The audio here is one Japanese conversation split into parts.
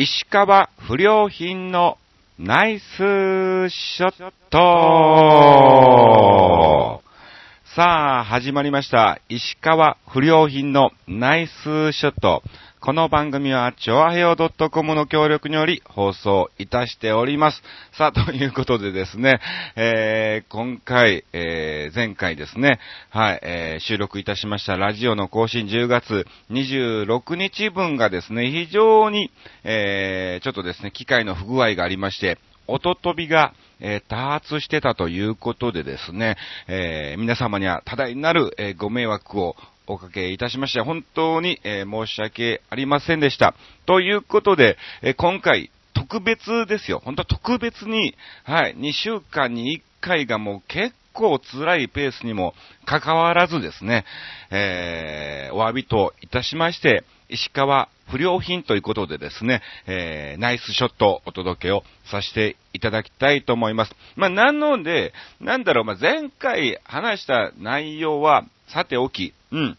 石川不良品のナイスショット。さあ、始まりました。石川不良品のナイスショット。この番組は、ちょあへよ .com の協力により放送いたしております。さあ、ということでですね、えー、今回、えー、前回ですね、はい、えー、収録いたしましたラジオの更新10月26日分がですね、非常に、えー、ちょっとですね、機械の不具合がありまして、音飛びが、えー多発してたということでですね、えー皆様には多大なる、えーご迷惑をおかけいたしまして、本当に、え申し訳ありませんでした。ということで、え今回、特別ですよ。本当特別に、はい、2週間に1回がもう結構辛いペースにも関わらずですね、えお詫びといたしまして、石川不良品ということでですね、えーナイスショットをお届けをさせていただきたいと思います。まあ、なので、なんだろう、まあ、前回話した内容は、さておき、うん。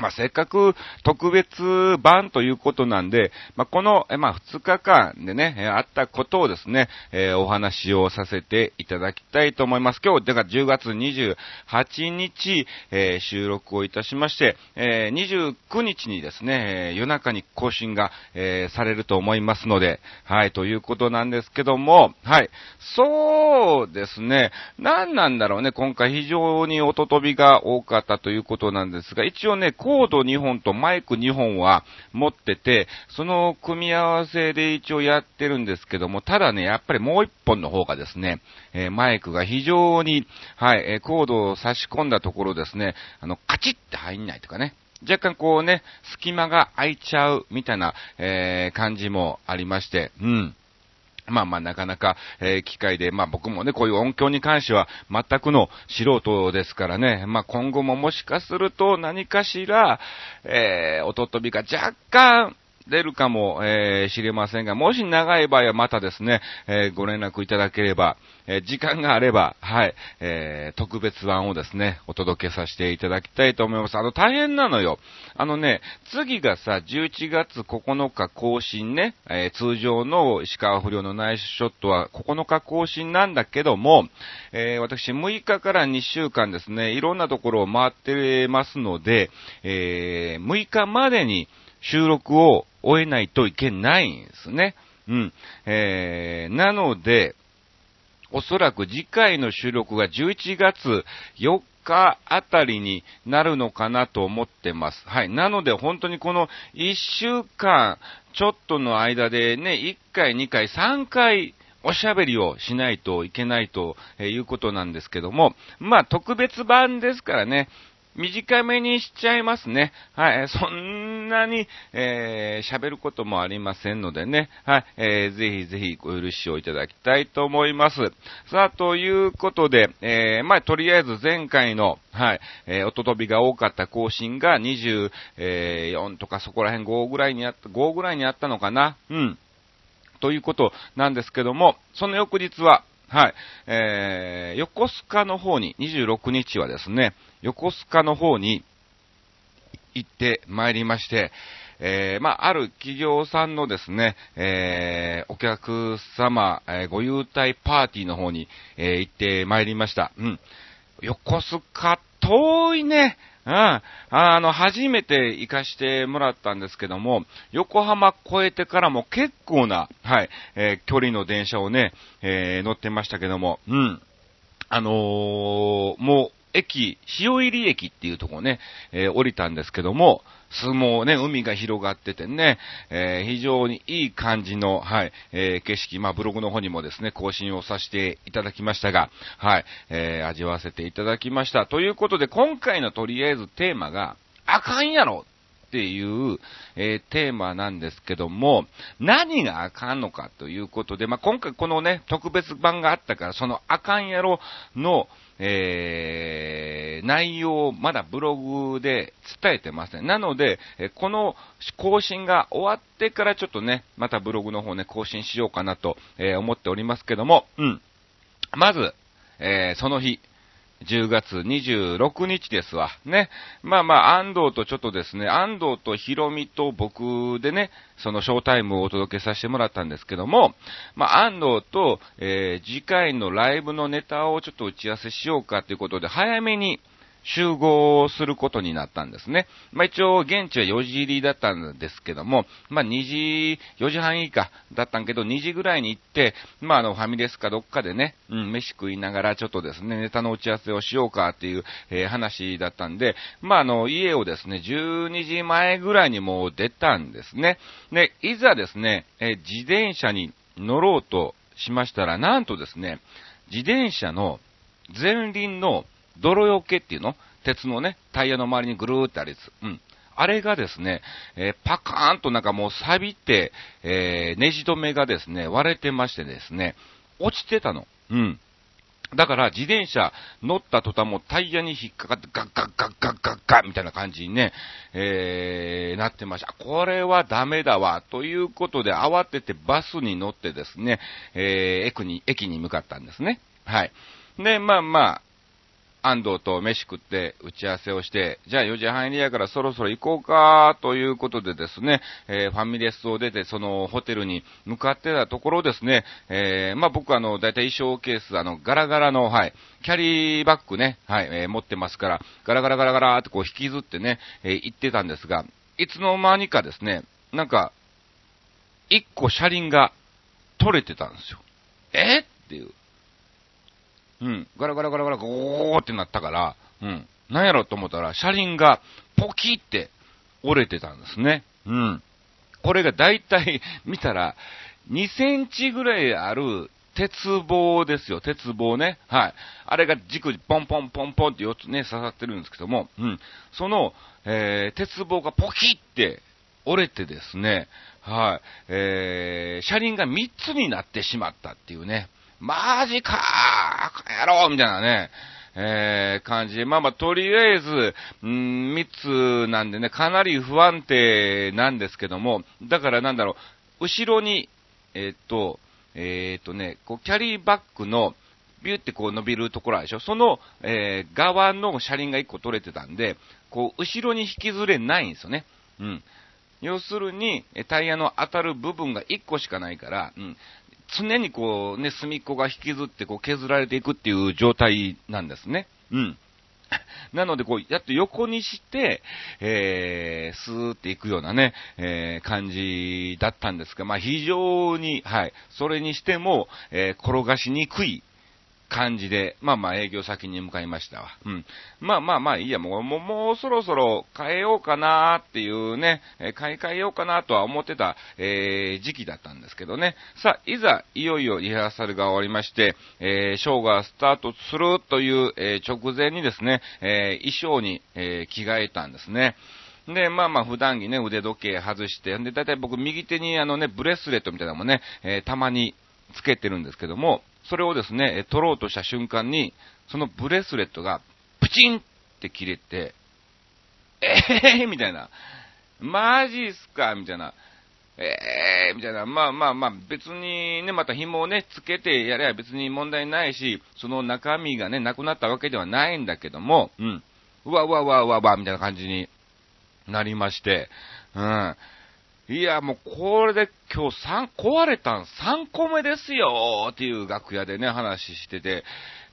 まあ、せっかく特別版ということなんで、まあ、この、えまあ、2日間でね、えあったことをですね、えーお話をさせていただきたいと思います。今日、だから10月28日、えー収録をいたしまして、え29日にですね、え夜中に更新が、えされると思いますので、はい、ということなんですけども、はい、そうですね、何なんだろうね、今回非常に音飛びが多かったということなんですが、一応ね、コード2本とマイク2本は持ってて、その組み合わせで一応やってるんですけども、ただね、やっぱりもう1本の方がですね、えーマイクが非常に、はい、えコードを差し込んだところですね、あの、カチッって入んないとかね、若干こうね、隙間が空いちゃうみたいな、えー感じもありまして、うん。まあまあなかなか、えー機会で、まあ僕もね、こういう音響に関しては全くの素人ですからね、まあ今後ももしかすると何かしら、えー音飛びが若干、出るかも、えー知れませんが、もし長い場合はまたですね、えーご連絡いただければ、えー時間があれば、はい、えー特別版をですね、お届けさせていただきたいと思います。あの、大変なのよ。あのね、次がさ、11月9日更新ね、えー通常の石川不良のナイスショットは9日更新なんだけども、えー私6日から2週間ですね、いろんなところを回ってますので、えー6日までに収録を終えないといけないんですね。うん。えー、なので、おそらく次回の収録が11月4日あたりになるのかなと思ってます。はい。なので本当にこの1週間ちょっとの間でね、1回、2回、3回、おしゃべりをしないといけないということなんですけども、まあ特別版ですからね、短めにしちゃいますね。はい。そんなに、えー喋ることもありませんのでね。はい。えーぜひぜひご許しをいただきたいと思います。さあ、ということで、えーまあ、とりあえず前回の、はい、えー音飛びが多かった更新が24とかそこら辺5ぐらいにあった、5ぐらいにあったのかな。うん。ということなんですけども、その翌日は、はい、えー、横須賀の方に、26日はですね、横須賀の方に行ってまいりまして、えー、まあ、ある企業さんのですね、えー、お客様、えーご優待パーティーの方に、え行ってまいりました。うん。横須賀、遠いね。うん。あの、初めて行かしてもらったんですけども、横浜越えてからも結構な、はい、えー距離の電車をね、えー乗ってましたけども、うん。あのーもう、駅、潮入駅っていうとこね、えー降りたんですけども、相撲ね、海が広がっててね、えー非常にいい感じの、はい、えー景色、まあ、ブログの方にもですね、更新をさせていただきましたが、はい、えー味わわせていただきました。ということで、今回のとりあえずテーマが、あかんやろっていう、えーテーマなんですけども、何があかんのかということで、まあ、今回このね、特別版があったから、そのあかんやろの、えー内容をまだブログで伝えてません。なので、えこの更新が終わってからちょっとね、またブログの方ね、更新しようかなと、えー思っておりますけども、うん。まず、えーその日、10月26日ですわ。ね。まあまあ、安藤とちょっとですね、安藤とヒロミと僕でね、そのショータイムをお届けさせてもらったんですけども、まあ、安藤と、えー、次回のライブのネタをちょっと打ち合わせしようかということで、早めに、集合することになったんですね。まあ一応、現地は4時入りだったんですけども、まあ2時、4時半以下だったんけど、2時ぐらいに行って、まああの、ファミレスかどっかでね、うん、飯食いながらちょっとですね、ネタの打ち合わせをしようかっていう、えー、話だったんで、まああの、家をですね、12時前ぐらいにもう出たんですね。で、いざですね、えー、自転車に乗ろうとしましたら、なんとですね、自転車の前輪の泥よけっていうの？鉄のね、タイヤの周りにぐるーってあるやつ。うん。あれがですね、えー、パカーンとなんかもう錆びて、えー、ネジ止めがですね、割れてましてですね、落ちてたの。うん。だから自転車乗った途端もタイヤに引っかかってガッガッガッガッガッガッみたいな感じにね、えー、なってました。これはダメだわ。ということで慌ててバスに乗ってですね、えー、駅に、駅に向かったんですね。はい。で、まあまあ、安藤と飯食って打ち合わせをして、じゃあ4時半入りやからそろそろ行こうかということでですね、えー、ファミレスを出てそのホテルに向かってたところですね、えー、まあ僕あの、だいたい衣装ケース、あの、ガラガラの、はい、キャリーバッグね、はい、えー、持ってますから、ガラガラガラガラってこう引きずってね、え、行ってたんですが、いつの間にかですね、なんか、一個車輪が取れてたんですよ。えっていう。うん、ガラガラガラガラゴーってなったから、うん、なんやろと思ったら、車輪がポキって折れてたんですね。うん。これがだいたい見たら、2センチぐらいある鉄棒ですよ、鉄棒ね。はい。あれが軸にポンポンポンポンって4つね、刺さってるんですけども、うん。その、えー、鉄棒がポキって折れてですね、はい。えー、車輪が3つになってしまったっていうね。マジかーやろうみたいなね、えー、感じで、まあまあ、とりあえず、ん3つなんでね、かなり不安定なんですけども、だからなんだろう、後ろに、えー、っと、えー、っとね、こう、キャリーバッグの、ビューってこう伸びるところあるでしょ？その、えー、側の車輪が1個取れてたんで、こう、後ろに引きずれないんですよね。うん。要するに、タイヤの当たる部分が1個しかないから、うん。常にこうね、隅っこが引きずってこう削られていくっていう状態なんですね。うん。なので、こう、やっと横にして、えー、スーっていくようなね、えー、感じだったんですが、まあ、非常に、はい、それにしても、えー、転がしにくい、感じで、まあまあ営業先に向かいましたわ。うん。まあまあまあいいや、もう、もう、もうそろそろ変えようかなっていうね、え、買い替えようかなとは思ってた、えー、時期だったんですけどね。さあ、いざ、いよいよリハーサルが終わりまして、えー、ショーがスタートするという、えー、直前にですね、え、衣装に、え、着替えたんですね。で、まあまあ普段着ね、腕時計外して、で、だいたい僕右手にあのね、ブレスレットみたいなのもね、え、たまにつけてるんですけども、それをですね、取ろうとした瞬間に、そのブレスレットがプチンって切れて、えーみたいな。マジっすか？みたいな。えー、みたいな。まあまあまあ、別にね、また紐をね、つけてやれば別に問題ないし、その中身がね、なくなったわけではないんだけども、うん。うわうわうわうわうわ、みたいな感じになりまして、うん。いや、もうこれで今日3、壊れたん3個目ですよっていう楽屋でね、話してて、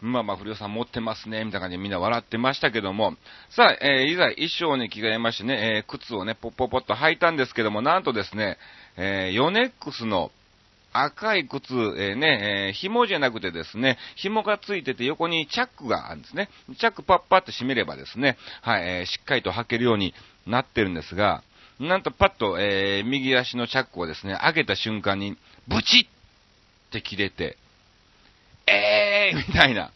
まあまあ、不良さん持ってますね、みたいな感じでみんな笑ってましたけども、さあ、えー、いざ衣装に着替えましてね、えー、靴をね、ポッポッポッと履いたんですけども、なんとですね、えー、ヨネックスの赤い靴、えー、ね、えー、紐じゃなくてですね、紐がついてて横にチャックがあるんですね。チャックパッパって閉めればですね、はい、えー、しっかりと履けるようになってるんですが、なんとパッと、えー、右足のチャックをですね、上げた瞬間に、ブチッって切れて、えーみたいな。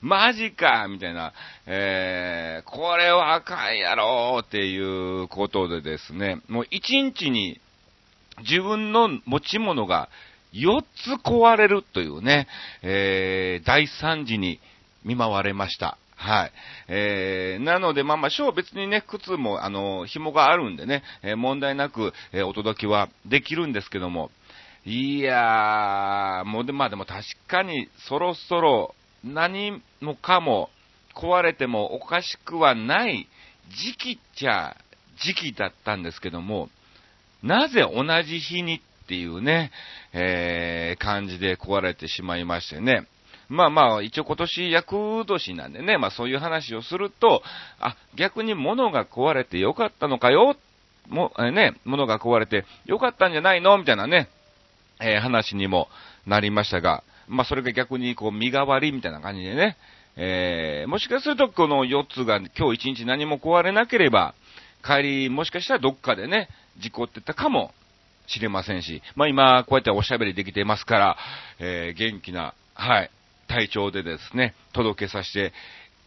マジかみたいな、えー、これはあかんやろっていうことでですね、もう一日に自分の持ち物が4つ壊れるというね、えー、大惨事に見舞われました。はい。えー、なので、まあまあ、ショー別にね、靴も、あの、紐があるんでね、えー、問題なく、えー、お届けはできるんですけども、いやー、もうで、まあでも確かに、そろそろ、何もかも壊れてもおかしくはない時期っちゃ時期だったんですけども、なぜ同じ日にっていうね、えー、感じで壊れてしまいましてね。まあまあ、一応今年厄年なんでね、まあそういう話をすると、あ、逆に物が壊れてよかったのかよ、も、え、ね、物が壊れてよかったんじゃないのみたいなね、えー、話にもなりましたが、まあそれが逆にこう身代わりみたいな感じでね、えー、もしかするとこの4つが今日1日何も壊れなければ、帰りもしかしたらどっかでね、事故ってたかもしれませんし、まあ今こうやっておしゃべりできてますから、えー、元気な、はい、体調でですね、届けさせて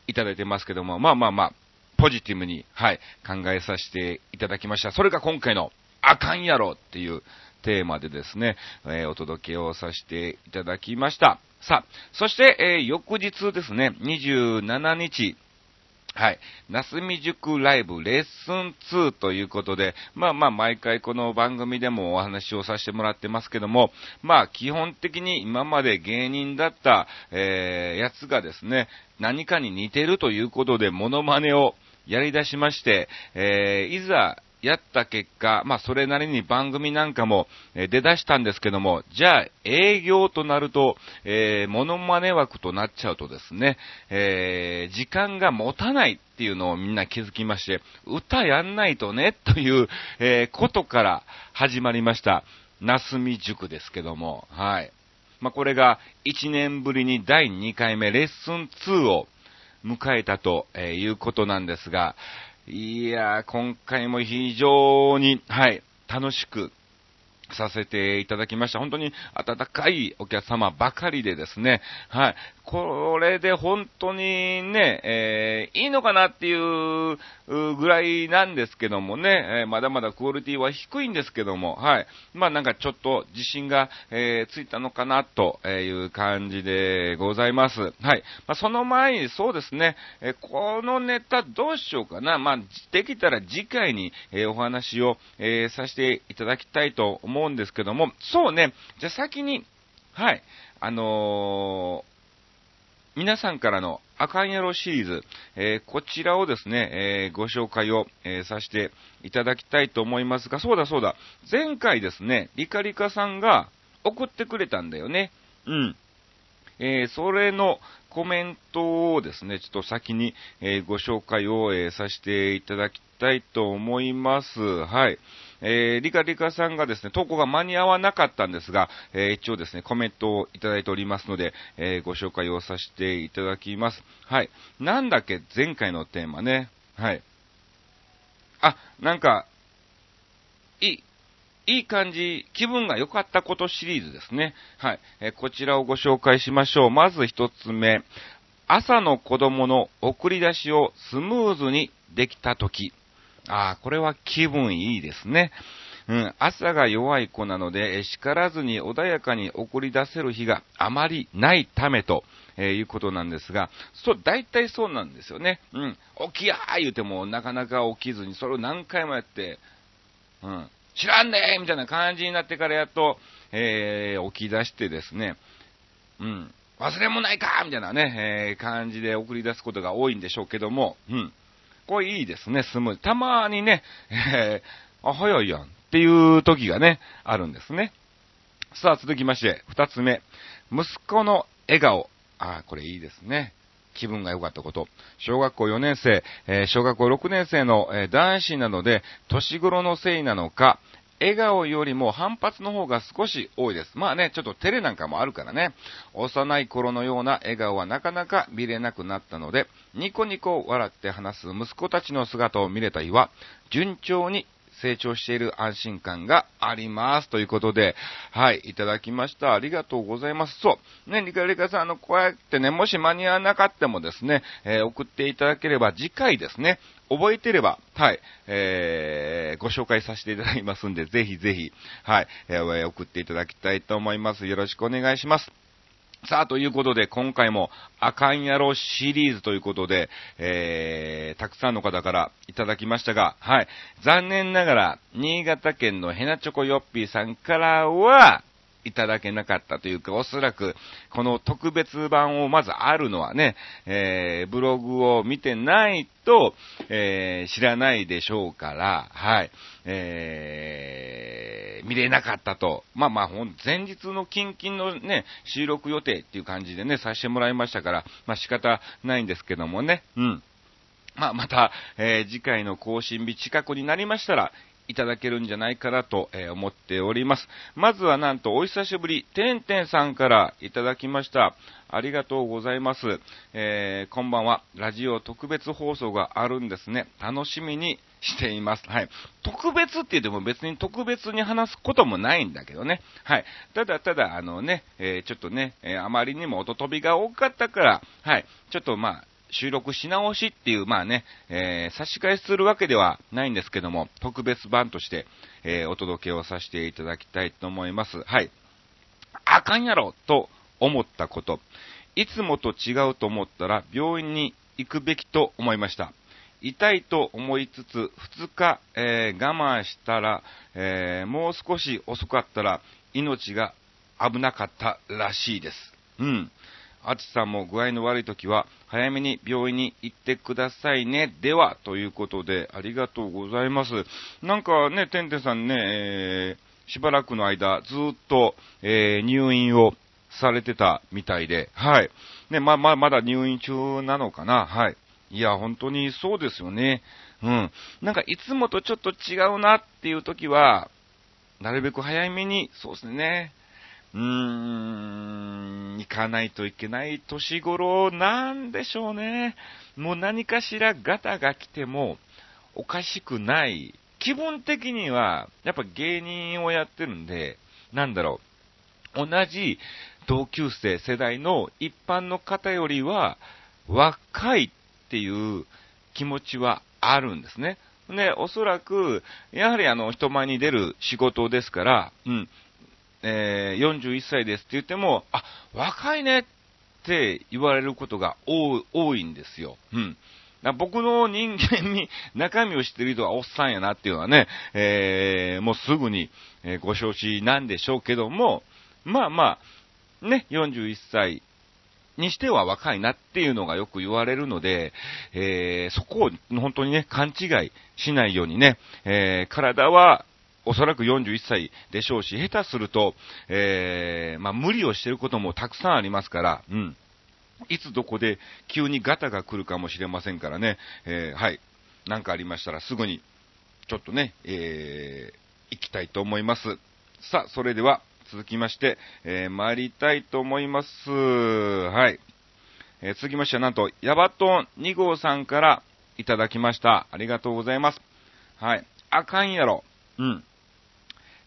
いただいてますけども、まあまあまあ、ポジティブに、はい、考えさせていただきました。それが今回の、あかんやろっていうテーマでですね、えー、お届けをさせていただきました。さあ、そして、えー、翌日ですね、27日、はい。なすみ塾ライブレッスン2ということで、まあまあ毎回この番組でもお話をさせてもらってますけども、まあ基本的に今まで芸人だった、えー、やつがですね、何かに似てるということでモノマネをやり出しまして、えー、いざやった結果、まあそれなりに番組なんかも出だしたんですけども、じゃあ営業となると、えー、モノマネ枠となっちゃうとですね、えー、時間が持たないっていうのをみんな気づきまして、歌やんないとね、という、えー、ことから始まりました、なすみ塾ですけども、はい。まあこれが1年ぶりに第2回目レッスン2を迎えたということなんですが、いや、今回も非常に、はい、楽しく、させていただきました。本当に温かいお客様ばかりでですね、はい。これで本当にね、えー、いいのかなっていうぐらいなんですけどもね、えー、まだまだクオリティは低いんですけども、はい。まあなんかちょっと自信が、えー、ついたのかなという感じでございます。はい。まあ、その前にそうですね、えこのネタどうしようかな。まあ、できたら次回に、えお話を、えさせていただきたいと思うんですけども、そうね、じゃあ先に、はい、あの皆さんからのアカンヤロシリーズ、えー、こちらをですね、えー、ご紹介を、えー、させていただきたいと思いますが、そうだそうだ、前回ですね、リカリカさんが送ってくれたんだよね。うん。えそれのコメントをですね、ちょっと先に、えご紹介を、えさせていただきたいと思います。はい。えー、リカリカさんがですね、投稿が間に合わなかったんですが、えー、一応ですね、コメントをいただいておりますので、えー、ご紹介をさせていただきます。はい。なんだっけ、前回のテーマね。はい。あ、なんか、いい、いい感じ、気分が良かったことシリーズですね。はい。えこちらをご紹介しましょう。まず一つ目。朝の子供の送り出しをスムーズにできたとき。ああ、これは気分いいですね。うん、朝が弱い子なので、叱らずに穏やかに送り出せる日があまりないためと、えー、いうことなんですが、そう、大体そうなんですよね。うん、起きやー言うてもなかなか起きずに、それを何回もやって、うん、知らんねーみたいな感じになってからやっと、えー、起き出してですね、うん、忘れもないかみたいなね、えー、感じで送り出すことが多いんでしょうけども、うん。こいいですね、スムーズ。たまにね、えー、あ、早いやんっていう時がね、あるんですね。さあ、続きまして、二つ目。息子の笑顔。あ、これいいですね。気分が良かったこと。小学校4年生、えー、小学校6年生の、えー、男子なので、年頃のせいなのか、笑顔よりも反発の方が少し多いです。まあね、ちょっと照れなんかもあるからね、幼い頃のような笑顔はなかなか見れなくなったので、ニコニコ笑って話す息子たちの姿を見れた日は、順調に成長している安心感があります。ということで、はい、いただきました。ありがとうございます。そう。ね、リカリカさん、あの、こうやってね、もし間に合わなかったもですね、えー、送っていただければ、次回ですね、覚えてれば、はい、えー、ご紹介させていただきますんで、ぜひぜひ、はい、えー、送っていただきたいと思います。よろしくお願いします。さあ、ということで、今回も、あかんやろシリーズということで、えー、たくさんの方からいただきましたが、はい。残念ながら、新潟県のヘナチョコヨッピーさんからは、いただけなかったというか、おそらく、この特別版をまずあるのはね、えー、ブログを見てないと、えー、知らないでしょうから、はい、えー、見れなかったと。まあまあ、ほん、前日のキンキンのね、収録予定っていう感じでね、させてもらいましたから、まあ仕方ないんですけどもね、うん。まあ、また、えー、次回の更新日近くになりましたら、いただけるんじゃないかなと、え、思っております。まずはなんとお久しぶり、てんてんさんからいただきました。ありがとうございます。えー、こんばんは。ラジオ特別放送があるんですね。楽しみにしています。はい。特別って言っても別に特別に話すこともないんだけどね。はい。ただただ、あのね、えー、ちょっとね、えー、あまりにも音飛びが多かったから、はい。ちょっとまあ、収録し直しっていう、まあね、えー、差し替えするわけではないんですけども、特別版として、えー、お届けをさせていただきたいと思います。はい。あかんやろと思ったこと。いつもと違うと思ったら病院に行くべきと思いました。痛いと思いつつ、2日、えー、我慢したら、えー、もう少し遅かったら命が危なかったらしいです。うん。あちさんも具合の悪い時は、早めに病院に行ってくださいね。では、ということで、ありがとうございます。なんかね、てんてんさんね、えー、しばらくの間、ずっと、えー、入院をされてたみたいで、はい。ね、ま、ま、まだ入院中なのかな、はい。いや、本当にそうですよね。うん。なんか、いつもとちょっと違うなっていう時は、なるべく早めに、そうですね。うーん、行かないといけない年頃なんでしょうね。もう何かしらガタが来てもおかしくない。気分的には、やっぱ芸人をやってるんで、なんだろう。同じ同級生世代の一般の方よりは若いっていう気持ちはあるんですね。で、おそらく、やはりあの、人前に出る仕事ですから、うん、えー、41歳ですって言っても、あ、若いねって言われることが多いんですよ。うん。僕の人間に 中身を知ってる人はおっさんやなっていうのはね、えー、もうすぐに、えご承知なんでしょうけども、まあまあ、ね、41歳にしては若いなっていうのがよく言われるので、えー、そこを本当にね、勘違いしないようにね、えー、体はおそらく41歳でしょうし、下手すると、えー、まあ、無理をしていることもたくさんありますから、うん。いつどこで急にガタが来るかもしれませんからね、えー、はい。何かありましたらすぐに、ちょっとね、えー、行きたいと思います。さあ、それでは、続きまして、えー、参りたいと思います。はい。えー、続きましては、なんと、ヤバトン2号さんからいただきました。ありがとうございます。はい。あかんやろ。うん。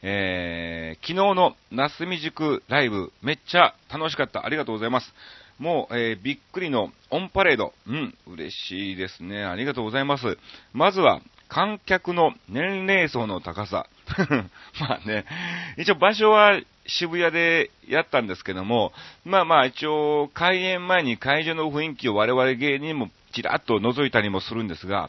えー、昨日のなすみ塾ライブ、めっちゃ楽しかった。ありがとうございます。もう、えー、びっくりのオンパレード。うん、嬉しいですね。ありがとうございます。まずは、観客の年齢層の高さ。まあね、一応場所は渋谷でやったんですけども、まあまあ一応開演前に会場の雰囲気を我々芸人もちらっと覗いたりもするんですが、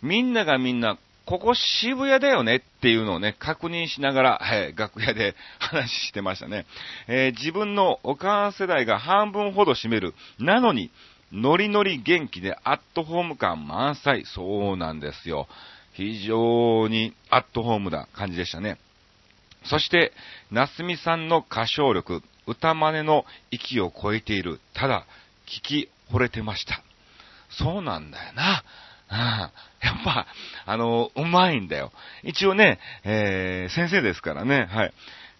みんながみんなここ渋谷だよねっていうのをね、確認しながら、は い、楽屋で 話してましたね。えー、自分のお母世代が半分ほど占める。なのに、ノリノリ元気でアットホーム感満載。そうなんですよ。非常にアットホームな感じでしたね。そして、夏美さんの歌唱力、歌真似の域を超えている。ただ、聞き惚れてました。そうなんだよな。やっぱ、あの、うまいんだよ。一応ね、えー、先生ですからね、はい。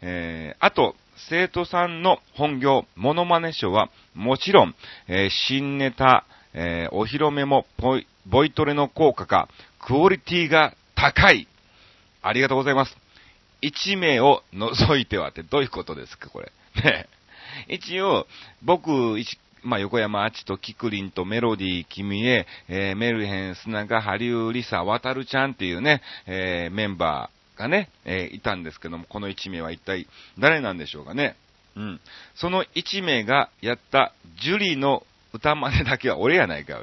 えー、あと、生徒さんの本業、モノマネ賞は、もちろん、えー、新ネタ、えー、お披露目もボイ、ボイトレの効果か、クオリティが高い。ありがとうございます。1名を除いてはってどういうことですか、これ。ね。一応、僕、まあ、横山あちとキクリンとメロディー君へ、えー、メルヘン、砂が、ハリュー、リサ、ワタルちゃんっていうね、えー、メンバーがね、えー、いたんですけども、この1名は一体誰なんでしょうかね。うん。その1名がやったジュリーの歌真似だけは俺やないか。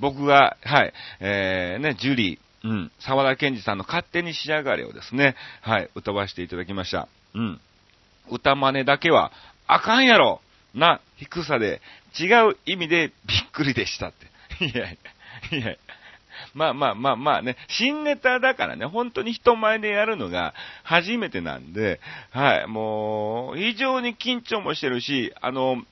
僕が、はい、えー、ね、ジュリー、うん、沢田健二さんの勝手に仕上がれをですね、はい、歌わせていただきました。うん。歌真似だけはあかんやろな低さで違う意味でびっくりでしたって。いやいや、いやまあまあまあまあね、新ネタだからね、本当に人前でやるのが初めてなんで、はい、もう、非常に緊張もしてるし、あの、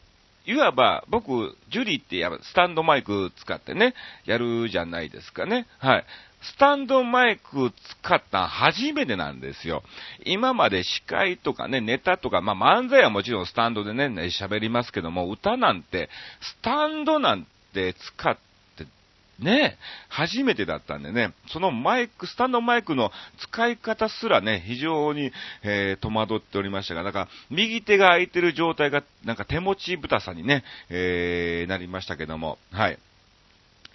いわば、僕、ジュリーってやスタンドマイク使ってね、やるじゃないですかね。はい。スタンドマイク使ったの初めてなんですよ。今まで司会とかね、ネタとか、まあ漫才はもちろんスタンドでね、喋りますけども、歌なんて、スタンドなんて使って、ね、初めてだったんでね、そのマイク、スタンドマイクの使い方すらね、非常に、えー、戸惑っておりましたが、だか、右手が空いてる状態が、なんか手持ち豚さにね、えー、なりましたけども、はい。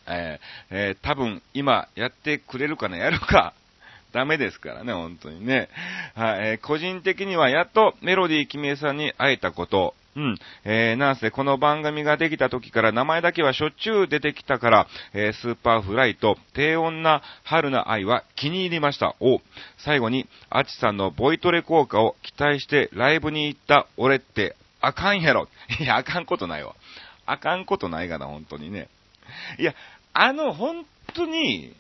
えー、えー、多分、今、やってくれるかな、やるか。ダメですからね、本当にね。はい、えー、個人的にはやっとメロディー君江さんに会えたこと、うん。えー、なんせこの番組ができた時から名前だけはしょっちゅう出てきたから、えー、スーパーフライと低温な春な愛は気に入りました。お、最後に、アチさんのボイトレ効果を期待してライブに行った俺ってあかんやろ。いや、あかんことないわ。あかんことないがな、本当にね。いや、あの、本当に、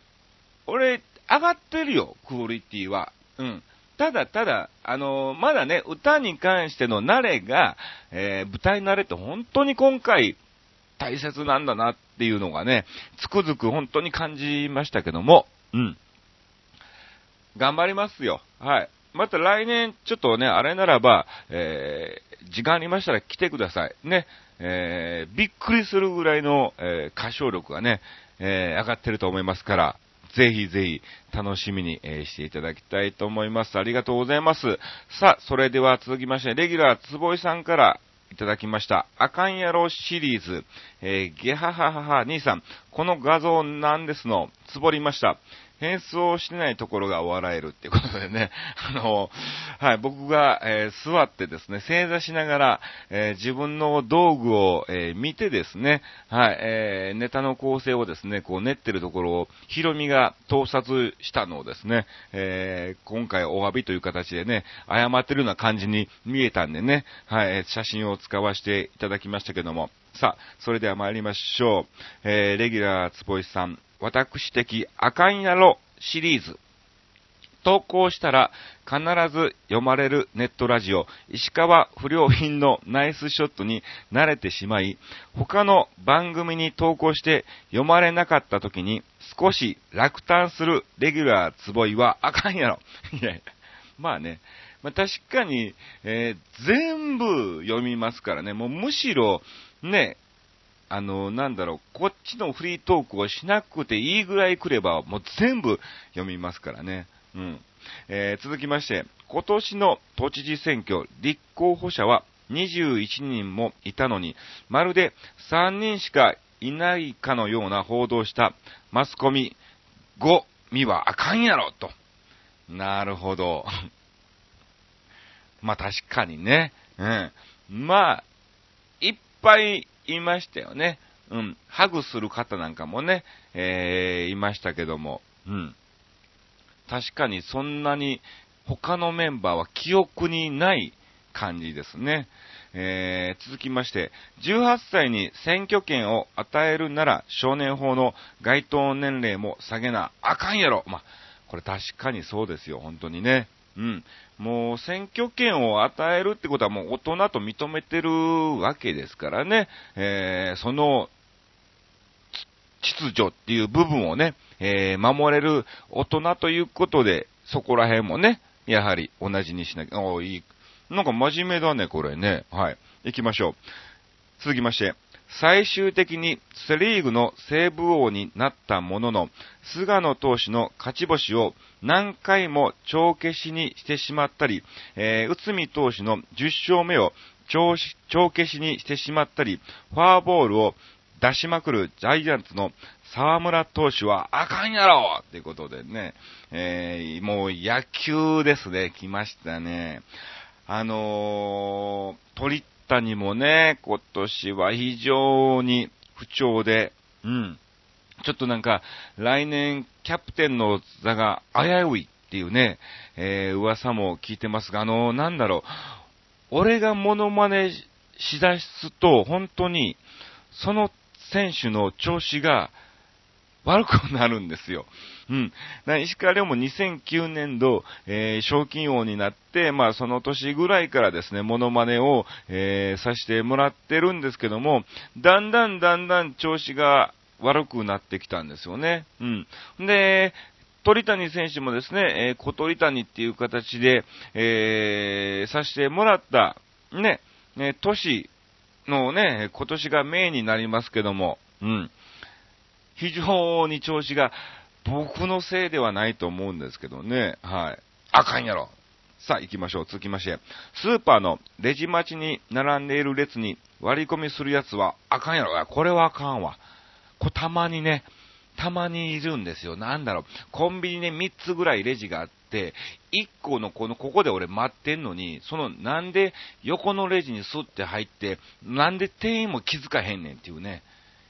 俺、上がってるよ、クオリティは。うん。ただただ、あのー、まだね、歌に関しての慣れが、えー、舞台慣れって本当に今回大切なんだなっていうのがね、つくづく本当に感じましたけども、うん。頑張りますよ。はい。また来年、ちょっとね、あれならば、えー、時間ありましたら来てください。ね。えー、びっくりするぐらいの、えー、歌唱力がね、えー、上がってると思いますから、ぜひぜひ楽しみに、えしていただきたいと思います。ありがとうございます。さあ、それでは続きまして、レギュラーつぼいさんからいただきました。あかんやろシリーズ、えー、ゲハハハハ兄さん、この画像なんですの、つぼりました。変装してないところが笑えるっていうことでね、あの、はい、僕が、えー、座ってですね、正座しながら、えー、自分の道具を、えー、見てですね、はい、えネタの構成をですね、こう練ってるところを、ヒロミが盗撮したのをですね、え今回お詫びという形でね、謝ってるような感じに見えたんでね、はい、写真を使わせていただきましたけども、さあ、それでは参りましょう。えレギュラーつぼいさん、私的あかんやろシリーズ。投稿したら必ず読まれるネットラジオ、石川不良品のナイスショットに慣れてしまい、他の番組に投稿して読まれなかった時に少し落胆するレギュラーつぼいはあかんやろ。いやまあね、まあ、確かに、えー、全部読みますからね、もうむしろ、ね、あの、なんだろう、こっちのフリートークをしなくていいぐらい来れば、もう全部読みますからね。うん。えー、続きまして、今年の都知事選挙、立候補者は21人もいたのに、まるで3人しかいないかのような報道したマスコミ5見はあかんやろ、と。なるほど。まあ確かにね。うん。まあ、いっぱいいましたよね。うん。ハグする方なんかもね、えー、いましたけども、うん。確かにそんなに他のメンバーは記憶にない感じですね。えー、続きまして、18歳に選挙権を与えるなら少年法の該当年齢も下げなあかんやろ。ま、これ確かにそうですよ、本当にね。うん。もう選挙権を与えるってことはもう大人と認めてるわけですからね。えー、その秩序っていう部分をね、えー、守れる大人ということで、そこら辺もね、やはり同じにしなきゃ、おいい。なんか真面目だね、これね。はい。行きましょう。続きまして、最終的にセリーグの西武王になったものの、菅野投手の勝ち星を何回も帳消しにしてしまったり、えー、内海投手の10勝目を帳消しにしてしまったり、フォアボールを出しまくるジャイアンツの沢村投手はあかんやろっていうことでね、えー、もう野球ですね、来ましたね。あのー、鳥谷もね、今年は非常に不調で、うん。ちょっとなんか、来年、キャプテンの座が危ういっていうね、えー、噂も聞いてますが、あのー、なんだろう、俺がモノマネしだすと、本当に、その選手の調子が悪くなるんですよ。うん。石川遼も2009年度、えー、賞金王になって、まあその年ぐらいからですね、モノマネを、えー、させてもらってるんですけども、だんだんだんだん調子が悪くなってきたんですよね。うん。で、鳥谷選手もですね、えー、小鳥谷っていう形で、えー、させてもらった、ね、ね、年のね、今年がメインになりますけども、うん。非常に調子が僕のせいではないと思うんですけどね。はい。あかんやろ。さあ行きましょう。続きまして。スーパーのレジ待ちに並んでいる列に割り込みするやつはあかんやろ。これはあかんわ。これたまにね、たまにいるんですよ。なんだろう。コンビニね、3つぐらいレジがあって、1個のこの、ここで俺待ってんのに、その、なんで横のレジにスッて入って、なんで店員も気づかへんねんっていうね。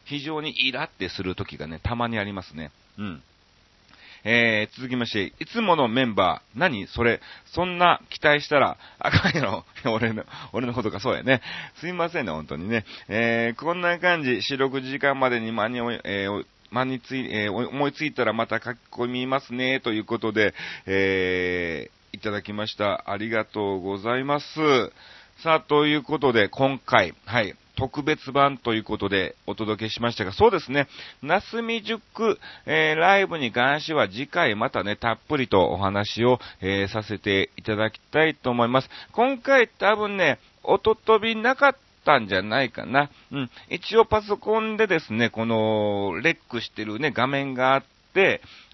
非常にイラってする時がね、たまにありますね。うん。えー、続きまして、いつものメンバー、何それ、そんな期待したら、あかんやろ。俺の、俺のことかそうやね。すいませんね、本当にね。えー、こんな感じ、四六時間までに間に、えー、間につい、えー、思いついたらまた書き込みますね、ということで、えー、いただきました。ありがとうございます。さあ、ということで、今回、はい、特別版ということでお届けしましたが、そうですね、なすみ塾、えー、ライブに関しては次回またね、たっぷりとお話を、えー、させていただきたいと思います。今回多分ね、音飛びなかったんじゃないかな。うん。一応パソコンでですね、この、レックしてるね、画面があって、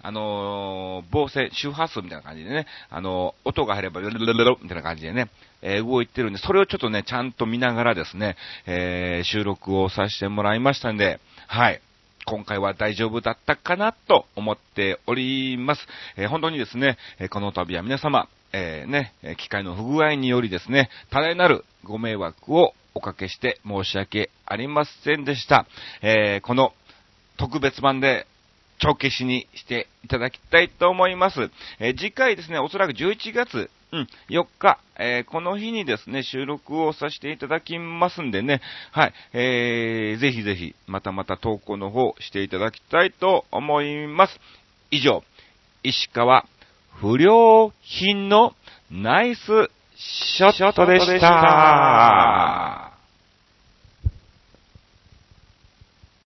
あのー、防線、周波数みたいな感じでね、あのー、音が入れば、ルルルルルみたいな感じでね、えー、動いてるんで、それをちょっとね、ちゃんと見ながらですね、え収録をさせてもらいましたんで、はい。今回は大丈夫だったかなと思っております。え本当にですね、えこの度は皆様、えーね、機械の不具合によりですね、多大なるご迷惑をおかけして申し訳ありませんでした。えこの特別版で帳消しにしていただきたいと思います。え、次回ですね、おそらく11月、うん、4日、えー、この日にですね、収録をさせていただきますんでね、はい、えー、ぜひぜひ、またまた投稿の方していただきたいと思います。以上、石川不良品のナイスショットでした。